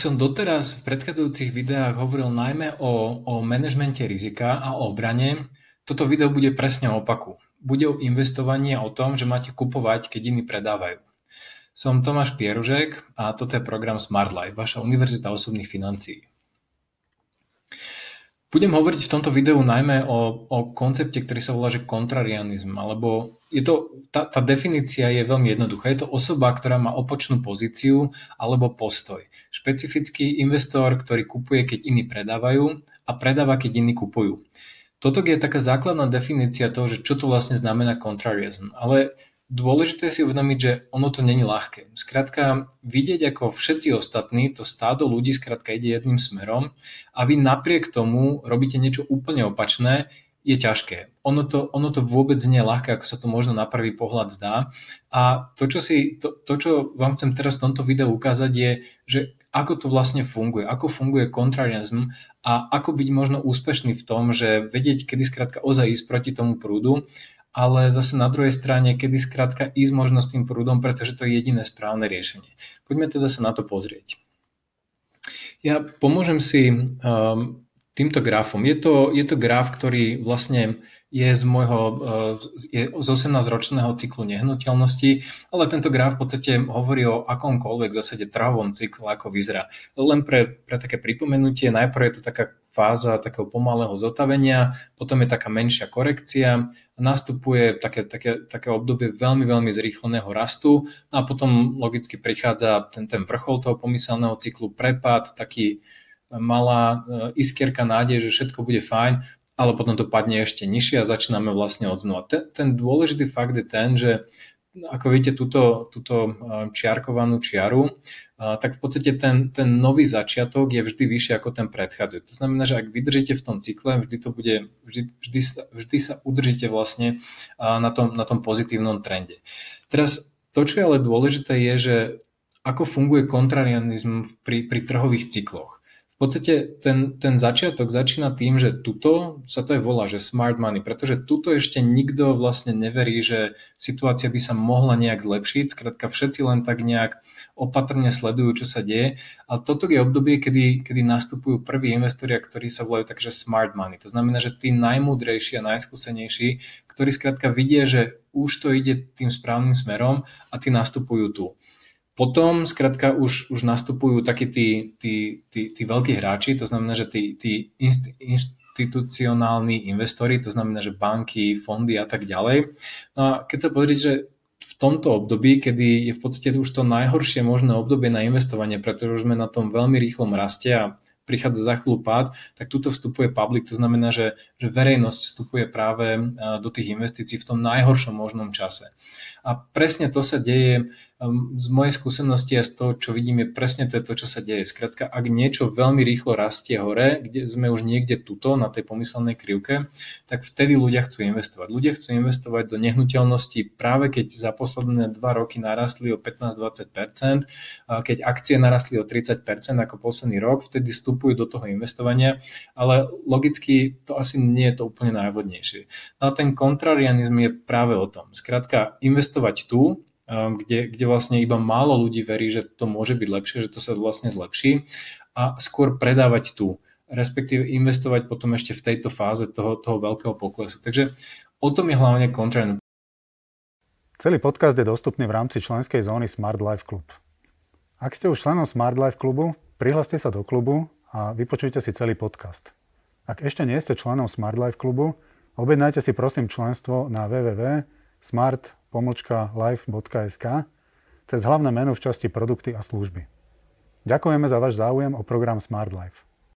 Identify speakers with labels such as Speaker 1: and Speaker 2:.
Speaker 1: som doteraz v predchádzajúcich videách hovoril najmä o, o manažmente rizika a o obrane, toto video bude presne opaku. Bude o investovaní o tom, že máte kupovať, keď iní predávajú. Som Tomáš Pieružek a toto je program Smart Life, vaša univerzita osobných financií. Budem hovoriť v tomto videu najmä o, o koncepte, ktorý sa volá že kontrarianizm, alebo je to, tá, tá definícia je veľmi jednoduchá. Je to osoba, ktorá má opočnú pozíciu alebo postoj. Špecifický investor, ktorý kupuje, keď iní predávajú a predáva, keď iní kupujú. Toto je taká základná definícia toho, že čo to vlastne znamená kontrarianizm. Ale Dôležité si uvedomiť, že ono to není ľahké. Skrátka, vidieť ako všetci ostatní, to stádo ľudí skrátka ide jedným smerom a vy napriek tomu robíte niečo úplne opačné, je ťažké. Ono to, ono to vôbec nie je ľahké, ako sa to možno na prvý pohľad zdá. A to, čo, si, to, to, čo vám chcem teraz v tomto videu ukázať, je, že ako to vlastne funguje, ako funguje kontrarianizm a ako byť možno úspešný v tom, že vedieť, kedy skrátka ozaj ísť proti tomu prúdu ale zase na druhej strane, kedy skrátka ísť možno s tým prúdom, pretože to je jediné správne riešenie. Poďme teda sa na to pozrieť. Ja pomôžem si um, týmto grafom. Je to, je to graf, ktorý vlastne je z môjho eh, je z 18-ročného cyklu nehnuteľnosti, ale tento graf v podstate hovorí o akomkoľvek zásade trhovom cyklu, ako vyzerá. Len pre, pre také pripomenutie, najprv je to taká fáza takého pomalého zotavenia, potom je taká menšia korekcia, nastupuje také, také, také obdobie veľmi, veľmi zrýchleného rastu no a potom logicky prichádza ten, ten vrchol toho pomyselného cyklu, prepad, taký malá eh, iskierka nádej, že všetko bude fajn ale potom to padne ešte nižšie a začíname vlastne od znova. Ten, ten dôležitý fakt je ten, že ako vidíte túto, túto čiarkovanú čiaru, tak v podstate ten, ten nový začiatok je vždy vyšší ako ten predchádzajúci. To znamená, že ak vydržíte v tom cykle, vždy to bude, vždy, vždy, sa, vždy sa udržíte vlastne na tom, na tom pozitívnom trende. Teraz to, čo je ale dôležité, je, že ako funguje kontrarianizm pri, pri trhových cykloch v podstate ten, ten začiatok začína tým, že tuto sa to je volá, že smart money, pretože tuto ešte nikto vlastne neverí, že situácia by sa mohla nejak zlepšiť, skrátka všetci len tak nejak opatrne sledujú, čo sa deje a toto je obdobie, kedy, kedy nastupujú prví investori, ktorí sa volajú takže smart money. To znamená, že tí najmúdrejší a najskúsenejší, ktorí skrátka vidia, že už to ide tým správnym smerom a tí nastupujú tu. Potom skrátka už, už nastupujú takí tí, tí, tí, tí veľkí hráči, to znamená, že tí, tí inst, inštitucionálni investori, to znamená, že banky, fondy a tak ďalej. No a keď sa pozrieť, že v tomto období, kedy je v podstate už to najhoršie možné obdobie na investovanie, pretože už sme na tom veľmi rýchlom raste a prichádza za chvíľu pád, tak tuto vstupuje public, to znamená, že, že verejnosť vstupuje práve do tých investícií v tom najhoršom možnom čase. A presne to sa deje Ehm, z mojej skúsenosti a z toho, čo vidím, je presne to, čo sa deje. Skrátka, ak niečo veľmi rýchlo rastie hore, kde sme už niekde tuto, na tej pomyselnej krivke, tak vtedy ľudia chcú investovať. Ľudia chcú investovať do nehnuteľnosti práve keď za posledné dva roky narastli o 15-20%, keď akcie narastli o 30% ako posledný rok, vtedy vstupujú do toho investovania, ale logicky to asi nie je to úplne najvodnejšie. No a ten kontrarianizm je práve o tom. Skrátka, investovať tu, Ehm, kde, kde vlastne iba málo ľudí verí, že to môže byť lepšie, že to sa vlastne zlepší a skôr predávať tu, respektíve investovať potom ešte v tejto fáze toho, toho veľkého poklesu. Takže o tom je hlavne kontrend.
Speaker 2: Celý podcast je dostupný v rámci členskej zóny Smart Life Club. Ak ste už členom Smart Life klubu, prihláste sa do klubu a vypočujte si celý podcast. Ak ešte nie ste členom Smart Life klubu, objednajte si prosím členstvo na www.smart pomočka live.sk cez hlavné menu v časti produkty a služby. Ďakujeme za váš záujem o program Smart Life.